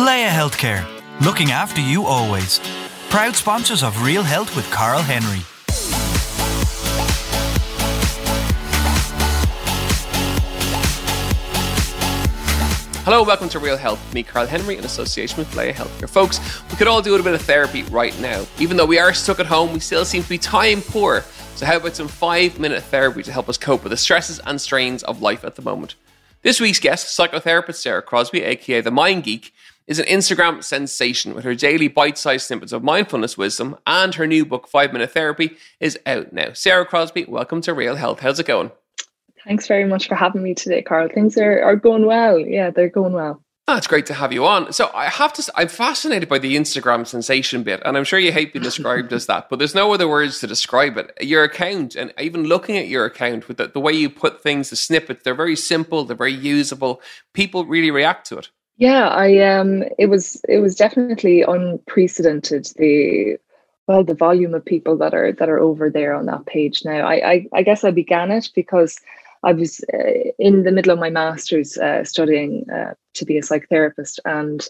Laya Healthcare, looking after you always. Proud sponsors of Real Health with Karl Henry. Hello, welcome to Real Health. Me, Karl Henry, in association with Laya Healthcare. Folks, we could all do a bit of therapy right now. Even though we are stuck at home, we still seem to be time poor. So, how about some five minute therapy to help us cope with the stresses and strains of life at the moment? This week's guest, psychotherapist Sarah Crosby, aka the Mind Geek, is an Instagram sensation with her daily bite sized snippets of mindfulness wisdom, and her new book, Five Minute Therapy, is out now. Sarah Crosby, welcome to Real Health. How's it going? Thanks very much for having me today, Karl. Things are, are going well. Yeah, they're going well. Ah, That's great to have you on. So I have to, I'm fascinated by the Instagram sensation bit, and I'm sure you hate being described as that, but there's no other words to describe it. Your account, and even looking at your account with the, the way you put things, the snippets, they're very simple, they're very usable. People really react to it. Yeah, I um, it was it was definitely unprecedented. The well, the volume of people that are that are over there on that page now. I I, I guess I began it because I was uh, in the middle of my master's uh, studying uh, to be a psychotherapist, and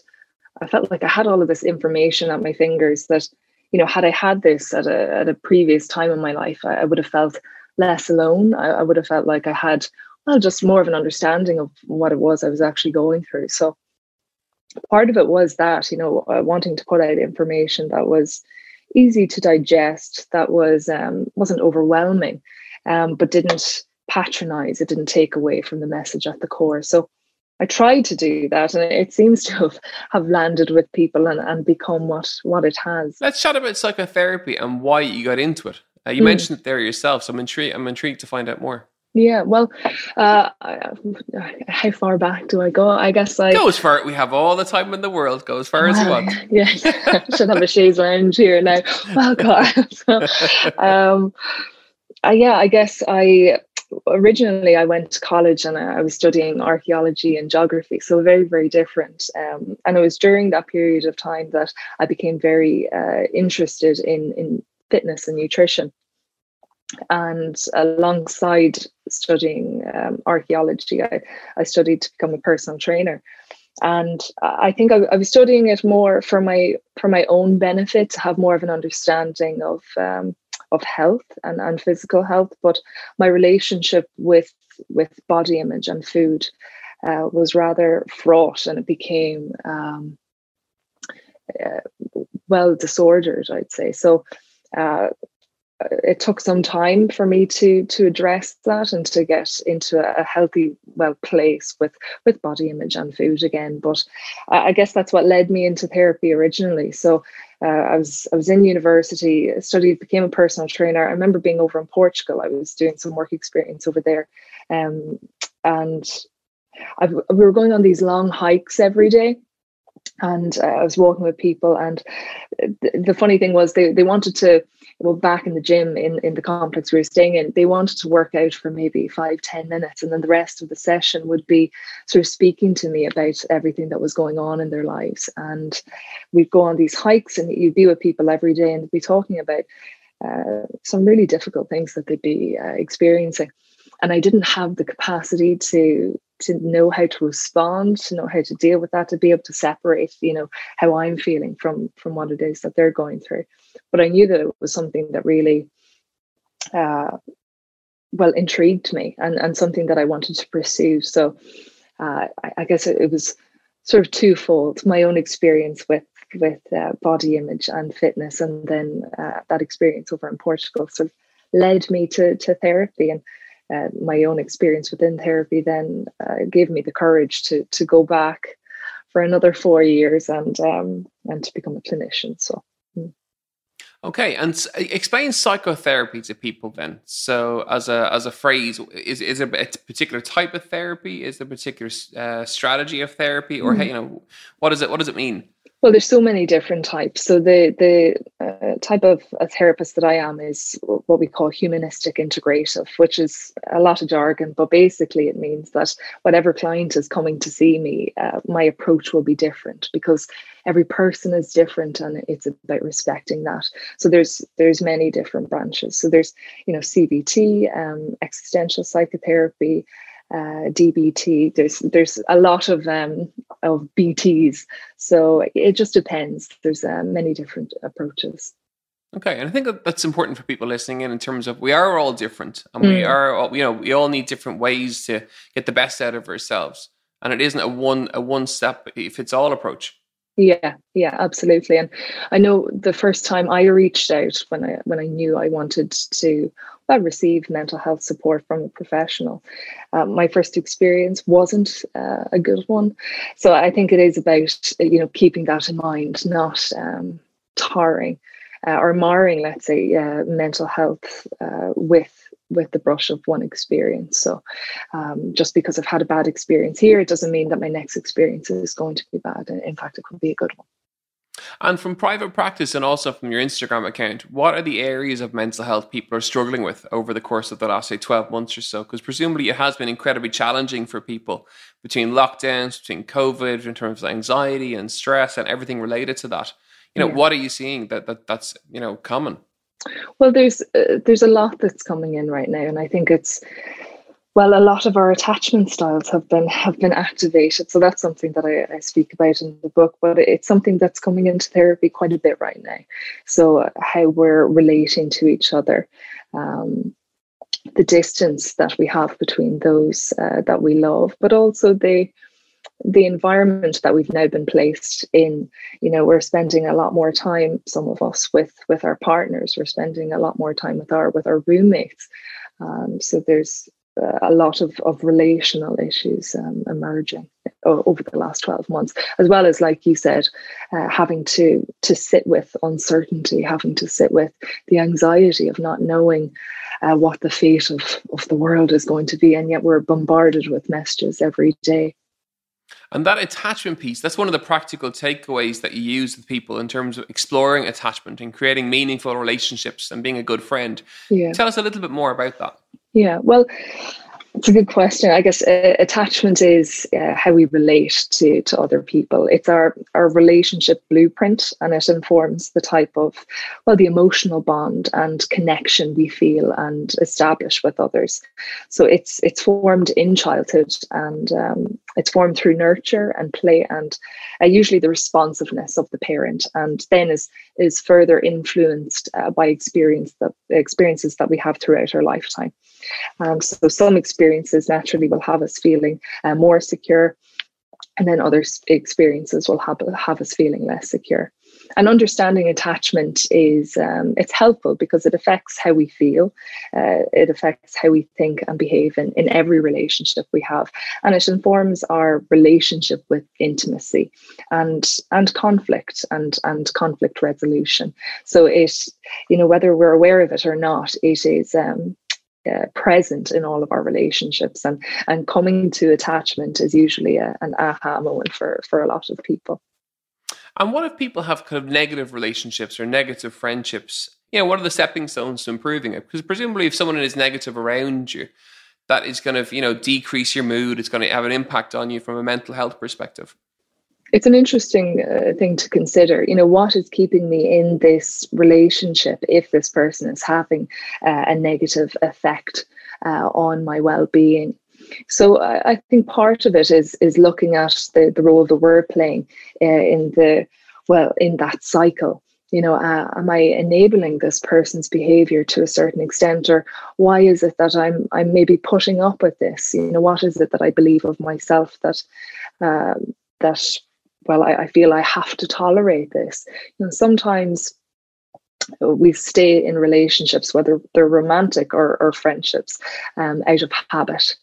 I felt like I had all of this information at my fingers. That you know, had I had this at a at a previous time in my life, I, I would have felt less alone. I, I, would have felt like I had well, just more of an understanding of what it was I was actually going through. So part of it was that you know uh, wanting to put out information that was easy to digest, that was um, wasn't overwhelming, um, but didn't patronize, it didn't take away from the message at the core. So I tried to do that and it seems to have, have landed with people and, and become what, what it has. Let's chat about psychotherapy and why you got into it. Uh, you mm. mentioned it there yourself, so I'm intrigued, I'm intrigued to find out more. Yeah, well, uh, how far back do I go? I guess I go as far. We have all the time in the world. Go as far as you want. Yeah, should have a chaise lounge here now. Well, God. so, um, uh, yeah, I guess I originally I went to college and I was studying archaeology and geography, so very, very different. Um, and it was during that period of time that I became very uh, interested in, in fitness and nutrition. And alongside studying um, archaeology, I, I studied to become a personal trainer. And I think I, I, was studying it more for my for my own benefit to have more of an understanding of um, of health and, and physical health, but my relationship with with body image and food uh, was rather fraught, and it became um, uh, well disordered, I'd say. So uh, it took some time for me to to address that and to get into a, healthy well place with with body image and food again but I, guess that's what led me into therapy originally so uh, I was I was in university, studied, became a personal trainer. I remember being over in Portugal. I was doing some work experience over there, um, and I, we were going on these long hikes every day and uh, I was walking with people. And the, the, funny thing was, they, they wanted to, well, back in the gym in, in the complex we were staying in, they wanted to work out for maybe five, ten minutes. And then the rest of the session would be sort of speaking to me about everything that was going on in their lives. And we'd go on these hikes and you'd be with people every day and be talking about uh, some really difficult things that they'd be uh, experiencing. And I didn't have the capacity to to know how to respond, to know how to deal with that, to be able to separate, you know, how I'm feeling from from what it is that they're going through. But I knew that it was something that really uh, well intrigued me and, and something that I wanted to pursue. So uh, I, I, guess it, it, was sort of twofold: my own experience with with uh, body image and fitness, and then uh, that experience over in Portugal sort of led me to to therapy and uh, my own experience within therapy then uh, gave me the courage to to go back for another four years and um, and to become a clinician. So. Hmm. Okay, and explain psychotherapy to people then. So, as a as a phrase, is is it a particular type of therapy? Is there a particular uh, strategy of therapy, or mm. you know, what does it what does it mean? Well, there's so many different types. So the the uh, type of a therapist that I am is what we call humanistic integrative, which is a lot of jargon, but basically it means that whatever client is coming to see me, uh, my approach will be different because every person is different, and it's about respecting that. So there's there's many different branches. So there's you know CBT, um, existential psychotherapy, uh, DBT. There's there's a lot of um, of BTs, so it just depends. There's uh, many different approaches. Okay, and I think that's important for people listening in in terms of we are all different, and mm. we are all, you know we all need different ways to get the best out of ourselves, and it isn't a one a one step fits all approach. Yeah, yeah, absolutely. And I know the first time I reached out when I when I knew I wanted to well, receive mental health support from a professional, um, my first experience wasn't uh, a good one. So I think it is about you know keeping that in mind, not um, tarring uh, or marring, let's say, uh, mental health uh, with with the brush of one experience. So um, just because I've had a bad experience here, it doesn't mean that my next experience is going to be bad. In fact, it could be a good one. And from private practice and also from your Instagram account, what are the areas of mental health people are struggling with over the course of the last, say, 12 months or so? Because presumably it has been incredibly challenging for people between lockdowns, between COVID, in terms of anxiety and stress and everything related to that. You know, yeah. what are you seeing that, that that's, you know, common? Well, there's uh, there's a lot that's coming in right now, and I think it's well, a lot of our attachment styles have been have been activated. So that's something that I, I speak about in the book, but it's something that's coming into therapy quite a bit right now. So uh, how we're relating to each other. Um, the distance that we have between those uh, that we love, but also the the environment that we've now been placed in you know we're spending a lot more time some of us with with our partners we're spending a lot more time with our with our roommates um, so there's a lot of, of relational issues um, emerging over the last 12 months as well as like you said uh, having to to sit with uncertainty having to sit with the anxiety of not knowing uh, what the fate of, of the world is going to be and yet we're bombarded with messages every day and that attachment piece, that's one of the practical takeaways that you use with people in terms of exploring attachment and creating meaningful relationships and being a good friend. Yeah. Tell us a little bit more about that. Yeah, well, it's a good question. I guess uh, attachment is uh, how we relate to to other people. It's our our relationship blueprint, and it informs the type of well, the emotional bond and connection we feel and establish with others. So it's it's formed in childhood, and um, it's formed through nurture and play, and uh, usually the responsiveness of the parent, and then is is further influenced uh, by experience that experiences that we have throughout our lifetime. Um, so some experiences naturally will have us feeling uh, more secure, and then other experiences will have, have us feeling less secure. And understanding attachment is um, it's helpful because it affects how we feel uh, it affects how we think and behave in, in every relationship we have and it informs our relationship with intimacy and and conflict and and conflict resolution. So it you know whether we're aware of it or not it is um, uh, present in all of our relationships and and coming to attachment is usually a, an aha moment for for a lot of people and what if people have kind of negative relationships or negative friendships? You know, what are the stepping stones to improving it? Because presumably, if someone is negative around you, that is going to, you know, decrease your mood. It's going to have an impact on you from a mental health perspective. It's an interesting uh, thing to consider. You know, what is keeping me in this relationship if this person is having uh, a negative effect uh, on my well-being? So I, I, think part of it is is looking at the, the role that we're playing uh, in the well in that cycle. You know, uh, am I enabling this person's behavior to a certain extent, or why is it that I'm I'm maybe putting up with this? You know, what is it that I believe of myself that um, that well I, I feel I have to tolerate this? You know, sometimes we stay in relationships, whether they're romantic or, or friendships, um, out of habit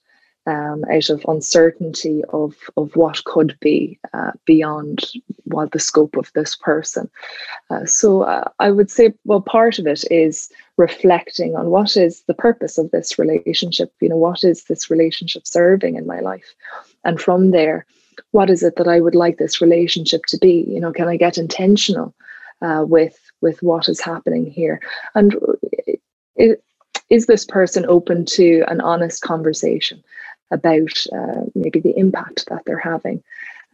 um, out of uncertainty of of what could be uh, beyond what the scope of this person. Uh, so uh, I would say, well, part of it is reflecting on what is the purpose of this relationship. You know, what is this relationship serving in my life, and from there, what is it that I would like this relationship to be? You know, can I get intentional uh, with with what is happening here, and it, is this person open to an honest conversation? about uh, maybe the impact that they're having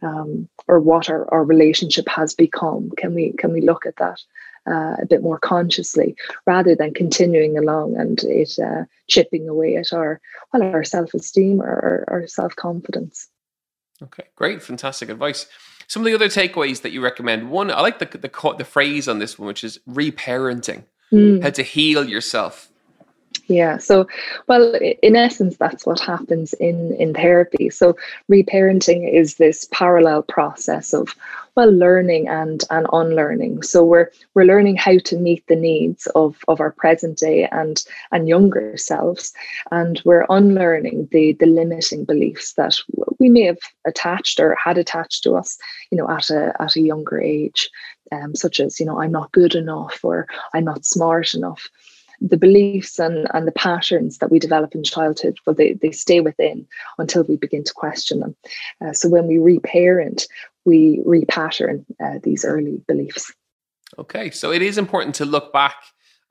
um, or what our, our relationship has become can we can we look at that uh, a bit more consciously rather than continuing along and it uh, chipping away at our well our self-esteem or our, our self-confidence okay great fantastic advice. Some of the other takeaways that you recommend one i like the the, the phrase on this one which is reparenting. Mm. how to heal yourself yeah so well in essence that's what happens in in therapy. So reparenting is this parallel process of well learning and and unlearning. So we're we're learning how to meet the needs of of our present day and and younger selves and we're unlearning the the limiting beliefs that we may have attached or had attached to us you know at a at a younger age um, such as you know i'm not good enough or i'm not smart enough the beliefs and, and the patterns that we develop in childhood, well, they, they stay within until we begin to question them. Uh, so when we reparent, we repattern uh, these early beliefs. Okay, so it is important to look back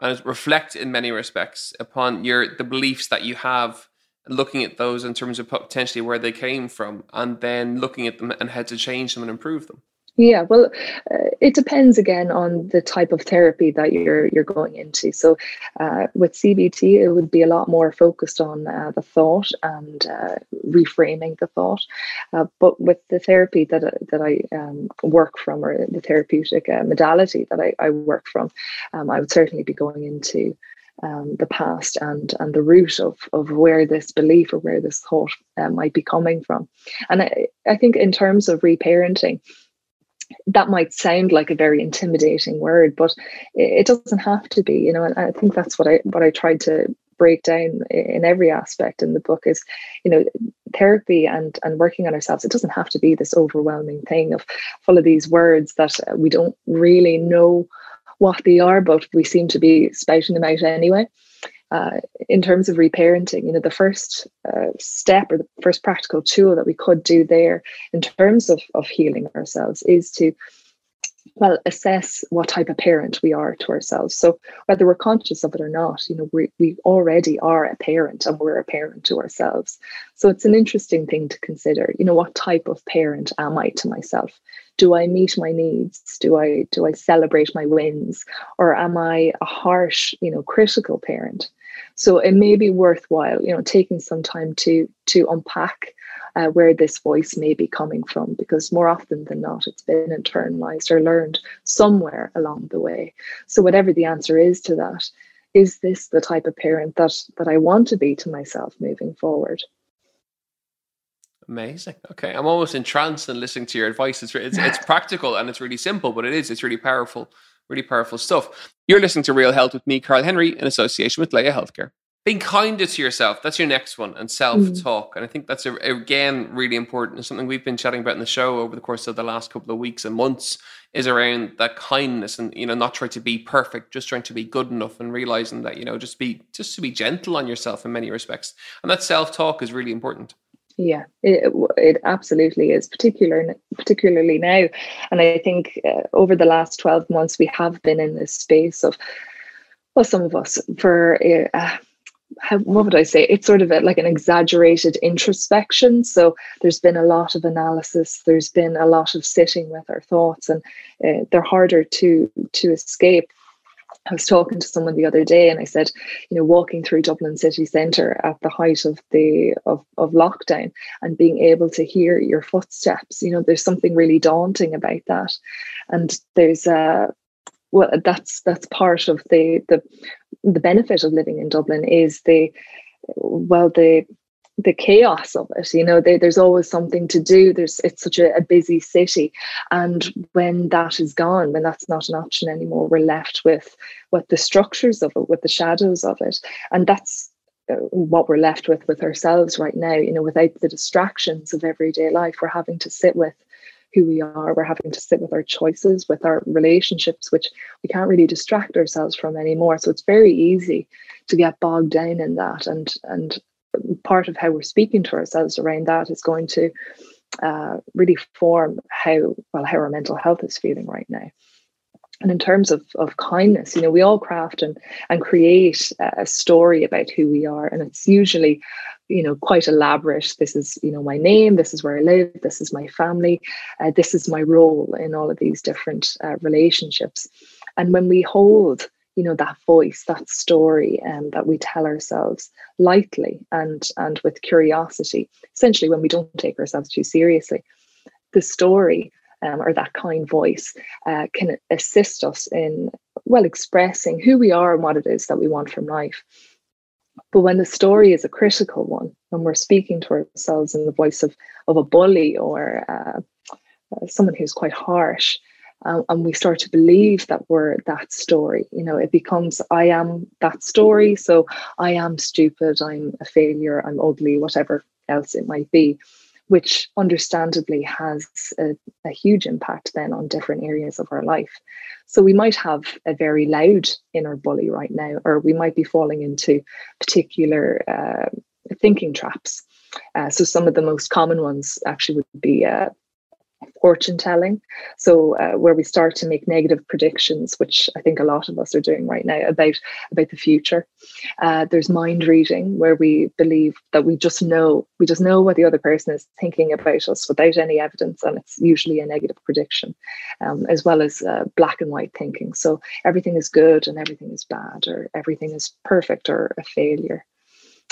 and reflect in many respects upon your the beliefs that you have looking at those in terms of potentially where they came from and then looking at them and how to change them and improve them yeah, well, uh, it depends again on the type of therapy that you're you're going into. So, uh, with CBT, it would be a lot more focused on uh, the thought and uh, reframing the thought. Uh, but with the therapy that that I um, work from, or the therapeutic uh, modality that I, I work from, um, I would certainly be going into um, the past and and the root of of where this belief or where this thought might be coming from. And I, I think in terms of reparenting, that might sound like a very intimidating word, but it, doesn't have to be, you know, and I think that's what I what I tried to break down in every aspect in the book is, you know, therapy and and working on ourselves. It doesn't have to be this overwhelming thing of full of these words that uh, we don't really know what they are, but we seem to be spouting them out anyway uh, in terms of reparenting, you know, the first uh, step or the first practical tool that we could do there in terms of, of healing ourselves is to well assess what type of parent we are to ourselves. So whether we're conscious of it or not you know we, we already are a parent and we're a parent to ourselves. So it's an interesting thing to consider you know what type of parent am i to myself? Do i meet my needs? Do i do i celebrate my wins? Or am i a harsh you know critical parent so it may be worthwhile, you know, taking some time to to unpack uh, where this voice may be coming from, because more often than not, it's been internalized or learned somewhere along the way. So whatever the answer is to that, is this the type of parent that that I want to be to myself moving forward? Amazing. Okay, I'm almost entranced in listening to your advice. It's it's, it's practical and it's really simple, but it is it's really powerful. Really powerful stuff. You're listening to Real Health with me, Karl Henry, in association with Laya Healthcare. Being kinder to yourself, that's your next one, and self talk. Mm. And I think that's, a, again, really important. And something we've been chatting about in the show over the course of the last couple of weeks and months is around that kindness and, you know, not trying to be perfect, just trying to be good enough and realizing that, you know, just be, just to be gentle on yourself in many respects. And that self talk is really important. Yeah, it, it absolutely is, particular, particularly now. And I think uh, over the last 12 months, we have been in this space of, well, some of us, for, uh, how, what would I say? It's sort of a, like an exaggerated introspection. So there's been a lot of analysis, there's been a lot of sitting with our thoughts, and uh, they're harder to to escape I was talking to someone the other day and I said, you know, walking through Dublin city centre at the height of the of, of lockdown and being able to hear your footsteps, you know, there's something really daunting about that. And there's a well that's that's part of the the the benefit of living in Dublin is the well the the chaos of it you know they, there's always something to do. There's it's such a, a, busy city. And when that is gone when that's not an option anymore we're left with what the structures of it with the shadows of it. And that's uh, what we're left with with ourselves right now you know without the distractions of everyday life. We're having to sit with who we are. We're having to sit with our choices with our relationships which we can't really distract ourselves from anymore. So it's very easy to get bogged down in that and and part of how we're speaking to ourselves around that is going to uh, really form how well how our mental health is feeling right now. And in terms of, of kindness you know we all craft and, and create a story about who we are. And it's usually you know quite elaborate. This is you know my name. This is where i live. This is my family. Uh, this is my role in all of these different uh, relationships. And when we hold you know that voice that story um, that we tell ourselves lightly and and with curiosity essentially when we don't take ourselves too seriously. The story um, or that kind voice uh, can assist us in well expressing who we are and what it is that we want from life. But when the story is a critical one when we're speaking to ourselves in the voice of of a bully or uh, someone who's quite harsh um, and we start to believe that we're that story. You know it becomes i am that story so i am stupid i'm a failure i'm ugly whatever else it might be which understandably has a, a huge impact then on different areas of our life. So we might have a very loud inner bully right now or we might be falling into particular uh, thinking traps. Uh, so some of the most common ones actually would be uh, fortune telling. So uh, where we start to make negative predictions, which I think a lot of us are doing right now about about the future. Uh, there's mind reading, where we believe that we just know we just know what the other person is thinking about us without any evidence, and it's usually a negative prediction, um, as well as uh, black and white thinking. So everything is good and everything is bad, or everything is perfect or a failure.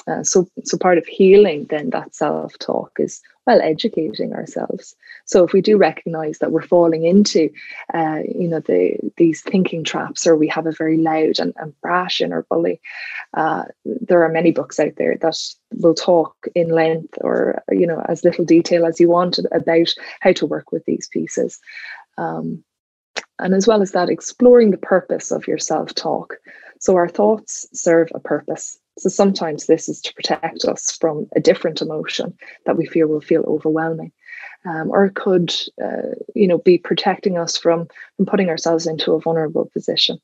Uh, so, so part of healing then that self talk is well educating ourselves. So if we do recognize that we're falling into, uh, you know, the these thinking traps, or we have a very loud and, and brash inner bully, uh, there are many books out there that will talk in length or you know as little detail as you want about how to work with these pieces. Um, and as well as that, exploring the purpose of your self talk. So our thoughts serve a purpose. So sometimes this is to protect us from a different emotion that we fear will feel overwhelming. Um, or it could, uh, you know, be protecting us from, from putting ourselves into a vulnerable position.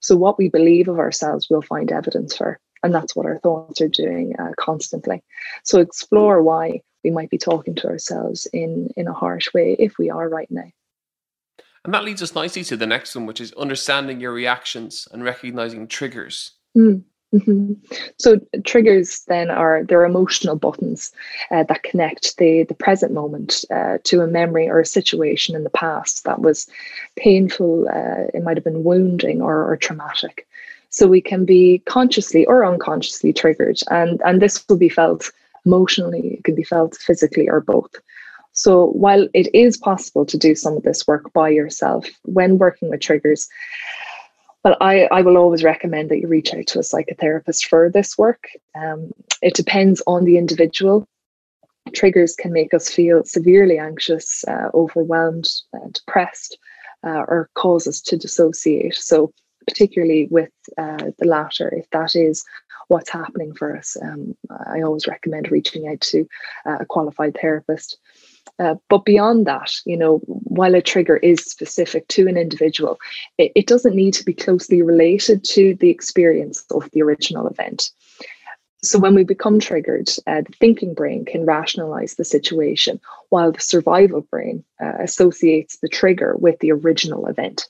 So what we believe of ourselves, we'll find evidence for. And that's what our thoughts are doing uh, constantly. So explore why we might be talking to ourselves in, in a harsh way if we are right now. And that leads us nicely to the next one, which is understanding your reactions and recognizing triggers. Mm. Mm-hmm. So triggers then are they're emotional buttons uh, that connect the the present moment uh, to a memory or a situation in the past that was painful. Uh, it might have been wounding or, or traumatic. So we can be consciously or unconsciously triggered, and and this will be felt emotionally. It can be felt physically or both. So while it is possible to do some of this work by yourself when working with triggers, well, I, I will always recommend that you reach out to a psychotherapist for this work. Um, it depends on the individual. Triggers can make us feel severely anxious, uh, overwhelmed, uh, depressed, uh, or cause us to dissociate. So, particularly with uh, the latter, if that is what's happening for us, um, I always recommend reaching out to uh, a qualified therapist. Uh, but beyond that, you know, while a trigger is specific to an individual, it, it doesn't need to be closely related to the experience of the original event. So when we become triggered, uh, the thinking brain can rationalize the situation, while the survival brain uh, associates the trigger with the original event.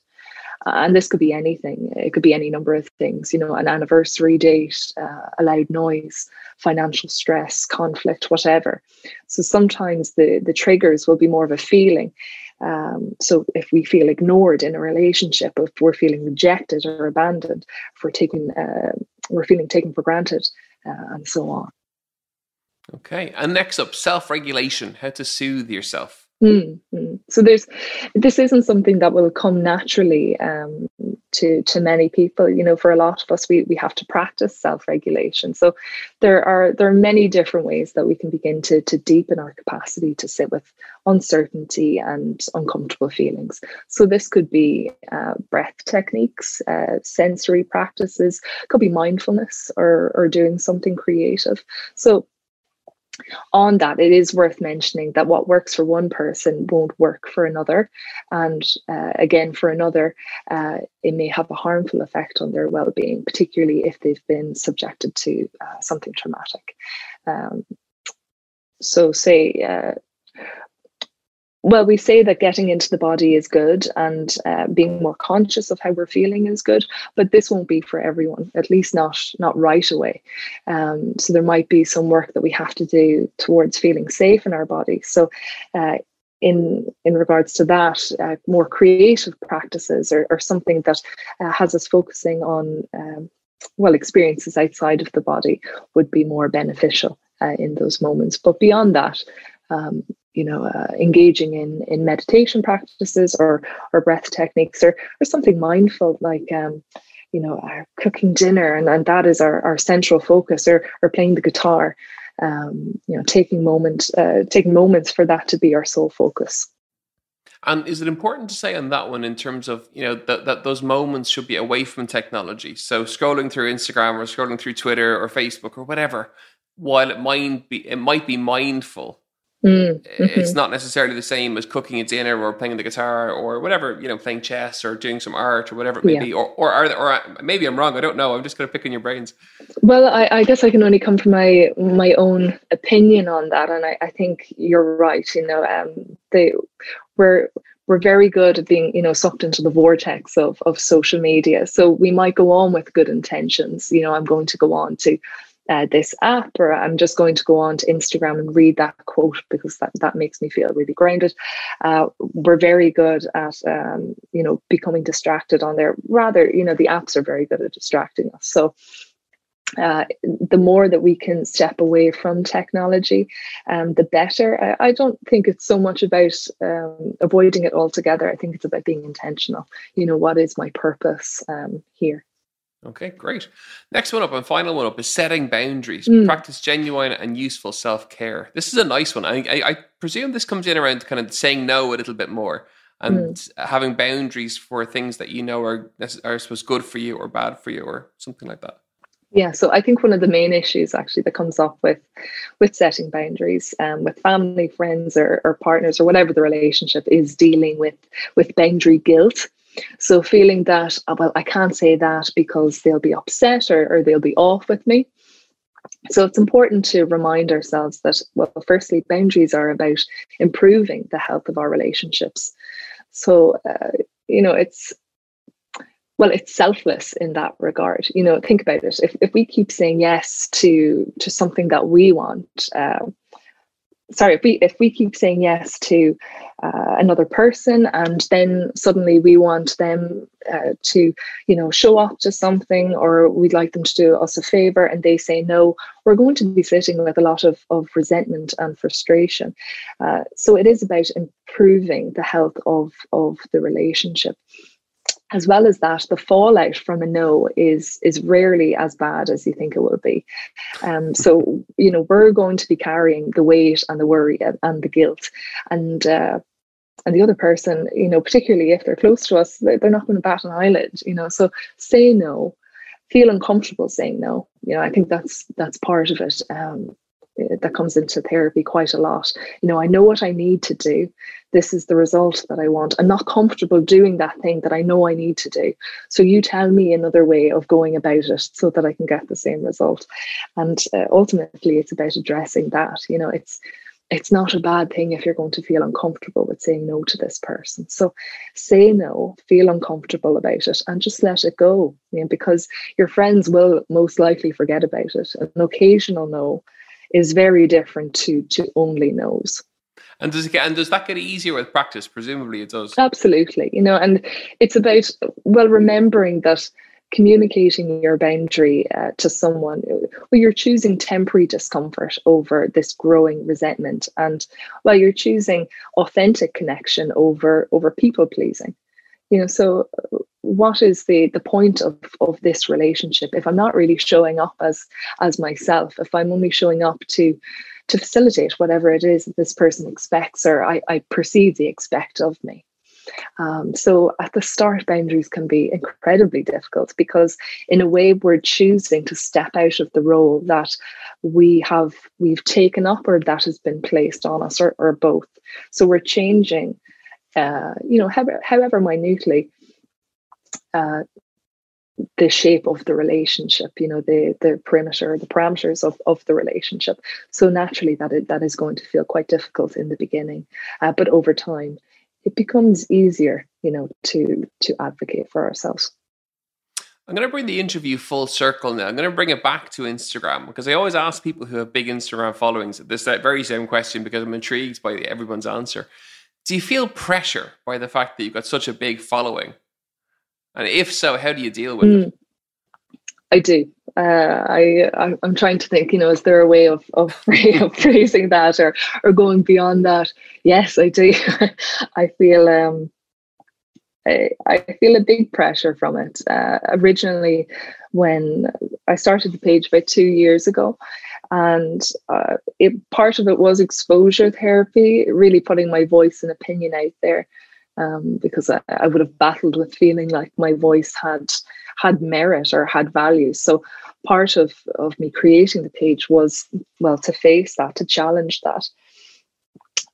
Uh, and this could be anything. It could be any number of things, you know, an anniversary date, uh, a loud noise, financial stress, conflict, whatever. So sometimes the, the triggers will be more of a feeling. Um, so if we feel ignored in a relationship, if we're feeling rejected or abandoned, if we're taking, uh, we're feeling taken for granted, uh, and so on. Okay. And next up, self regulation, how to soothe yourself. Mm-hmm. So there's this isn't something that will come naturally um, to to many people. You know, for a lot of us, we we have to practice self regulation. So there are there are many different ways that we can begin to to deepen our capacity to sit with uncertainty and uncomfortable feelings. So this could be uh, breath techniques, uh, sensory practices, could be mindfulness, or or doing something creative. So on that, it is worth mentioning that what works for one person won't work for another. And uh, again, for another, uh, it may have a harmful effect on their well being, particularly if they've been subjected to uh, something traumatic. Um, so, say, uh, well, we say that getting into the body is good and uh, being more conscious of how we're feeling is good, but this won't be for everyone, at least not not right away. Um, so there might be some work that we have to do towards feeling safe in our body. So uh, in in regards to that, uh, more creative practices or, or something that uh, has us focusing on um, well experiences outside of the body would be more beneficial uh, in those moments. But beyond that, um, you know, uh, engaging in in meditation practices or or breath techniques or or something mindful like um, you know, cooking dinner and, and that is our, our central focus or or playing the guitar um, you know, taking moment, uh, taking moments for that to be our sole focus. And is it important to say on that one in terms of you know that, that those moments should be away from technology? So scrolling through Instagram or scrolling through Twitter or Facebook or whatever, while it might be it might be mindful, Mm, mm-hmm. It's not necessarily the same as cooking a dinner or playing the guitar or whatever, you know, playing chess or doing some art or whatever it may yeah. be. Or, or, are, or maybe I'm wrong. I don't know. I'm just going to pick in your brains. Well, I, I, guess I can only come from my my own opinion on that, and I, I think you're right. You know, um, they we're we're very good at being, you know, sucked into the vortex of of social media. So we might go on with good intentions. You know, I'm going to go on to uh, this app or I'm just going to go on to Instagram and read that quote because that, that makes me feel really grounded. Uh, we're very good at, um, you know, becoming distracted on there. Rather, you know, the apps are very good at distracting us. So uh, the more that we can step away from technology, um, the better. I, I, don't think it's so much about um, avoiding it altogether. I think it's about being intentional. You know, what is my purpose um, here? Okay, great. Next one up and final one up is setting boundaries. Mm. Practice genuine and useful self care. This is a nice one. I, I, I, presume this comes in around kind of saying no a little bit more and mm. having boundaries for things that you know are, are I suppose, good for you or bad for you or something like that. Yeah, so I think one of the main issues actually that comes up with with setting boundaries um, with family, friends, or, or partners, or whatever the relationship is, dealing with with boundary guilt. So feeling that, oh, well, I can't say that because they'll be upset or, or they'll be off with me. So it's important to remind ourselves that, well, firstly, boundaries are about improving the health of our relationships. So, uh, you know, it's, well, it's selfless in that regard. You know, think about it. If, if we keep saying yes to to something that we want, uh, sorry if we if we keep saying yes to uh, another person and then suddenly we want them uh, to you know show up to something or we'd like them to do us a favor and they say no we're going to be sitting with a lot of, of resentment and frustration. Uh, so it is about improving the health of of the relationship as well as that, the fallout from a no is is rarely as bad as you think it will be. Um, so you know we're going to be carrying the weight and the worry and, and the guilt, and uh, and the other person, you know, particularly if they're close to us, they're not going to bat an eyelid. You know, so say no, feel uncomfortable saying no. You know, I think that's that's part of it. Um, that comes into therapy quite a lot. You know, I know what I need to do. This is the result that I want. I'm not comfortable doing that thing that I know I need to do. So you tell me another way of going about it so that I can get the same result. And uh, ultimately, it's about addressing that. You know, it's it's not a bad thing if you're going to feel uncomfortable with saying no to this person. So say no, feel uncomfortable about it, and just let it go. You know, because your friends will most likely forget about it. An occasional no is very different to to only knows. And does it get, and does that get easier with practice? Presumably, it does. Absolutely, you know, and it's about well remembering that communicating your boundary uh, to someone well you're choosing temporary discomfort over this growing resentment and well you're choosing authentic connection over over people pleasing you know so what is the the point of of this relationship? If i'm not really showing up as as myself if i'm only showing up to to facilitate whatever it is that this person expects or i, I perceive they expect of me. Um, so at the start boundaries can be incredibly difficult because in a way we're choosing to step out of the role that we have we've taken up or that has been placed on us or, or both. So we're changing uh, you know however, however minutely uh, the shape of the relationship you know the the perimeter the parameters of, of the relationship so naturally that that is going to feel quite difficult in the beginning uh, but over time it becomes easier you know to to advocate for ourselves I'm going to bring the interview full circle now. I'm going to bring it back to Instagram because I always ask people who have big Instagram followings this that very same question because I'm intrigued by everyone's answer. Do you feel pressure by the fact that you've got such a big following? And if so, how do you deal with mm, it? I do. Uh, I I'm trying to think. You know, is there a way of of, of phrasing that or or going beyond that? Yes, I do. I feel um, I, feel a big pressure from it. Uh, originally, when I started the page about two years ago, and uh, it, part of it was exposure therapy, really putting my voice and opinion out there, um, because I, I would have battled with feeling like my voice had had merit or had value. So part of of me creating the page was well to face that, to challenge that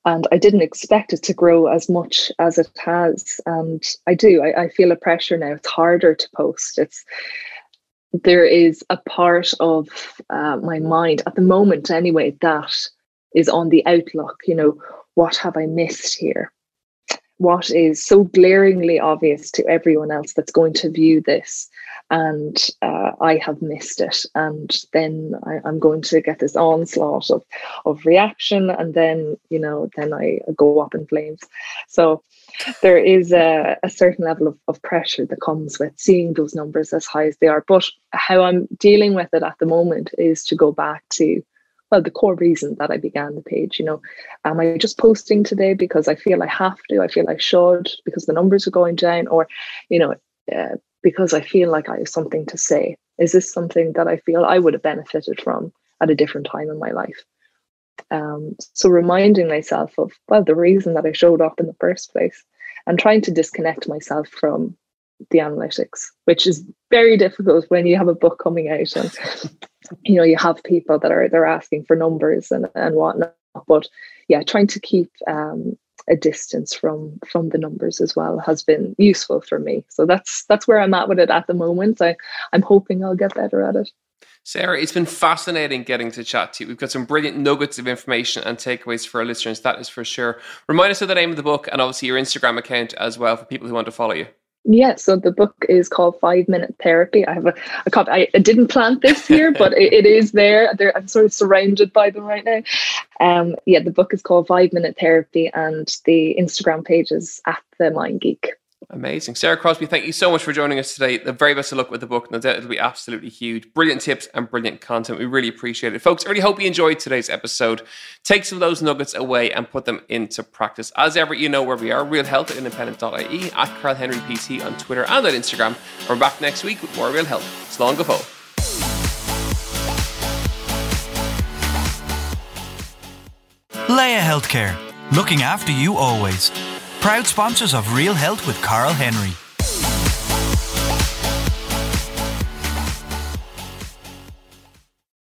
and I didn't expect it to grow as much as it has. And I do. I, I, feel a pressure now. It's harder to post. It's there is a part of uh, my mind at the moment, anyway, that is on the outlook. You know, what have I missed here? What is so glaringly obvious to everyone else that's going to view this? and uh, I have missed it. And then I, am going to get this onslaught of, of reaction, and then you know, then I go up in flames. So there is a, a certain level of, of pressure that comes with seeing those numbers as high as they are. But how I'm dealing with it at the moment is to go back to well the core reason that I began the page. You know, am I just posting today because I feel I have to? I feel I should because the numbers are going down, or you know. Uh, because I feel like I have something to say? Is this something that I feel I would have benefited from at a different time in my life? Um, so reminding myself of well the reason that I showed up in the first place and trying to disconnect myself from the analytics, which is very difficult when you have a book coming out and you know you have people that are they're asking for numbers and, and whatnot. But yeah, trying to keep um, a distance from from the numbers as well has been useful for me. So that's that's where I'm at with it at the moment. I I'm hoping I'll get better at it. Sarah, it's been fascinating getting to chat to you. We've got some brilliant nuggets of information and takeaways for our listeners, that is for sure. Remind us of the name of the book and obviously your Instagram account as well for people who want to follow you. Yeah, so the book is called Five Minute Therapy. I have a, a copy. I, I didn't plant this here, but it, it is there. There, I'm sort of surrounded by them right now. Um, yeah, the book is called Five Minute Therapy, and the Instagram page is at the Mind Geek. Amazing. Sarah Crosby, thank you so much for joining us today. The very best of luck with the book. No doubt it'll be absolutely huge. Brilliant tips and brilliant content. We really appreciate it. Folks, I really hope you enjoyed today's episode. Take some of those nuggets away and put them into practice. As ever, you know where we are. Real Health at Karl Henry PT on Twitter and on Instagram. we're back next week with more Real Health. Slán go fóill. Laya Healthcare, looking after you always. Proud sponsors of Real Health with Karl Henry.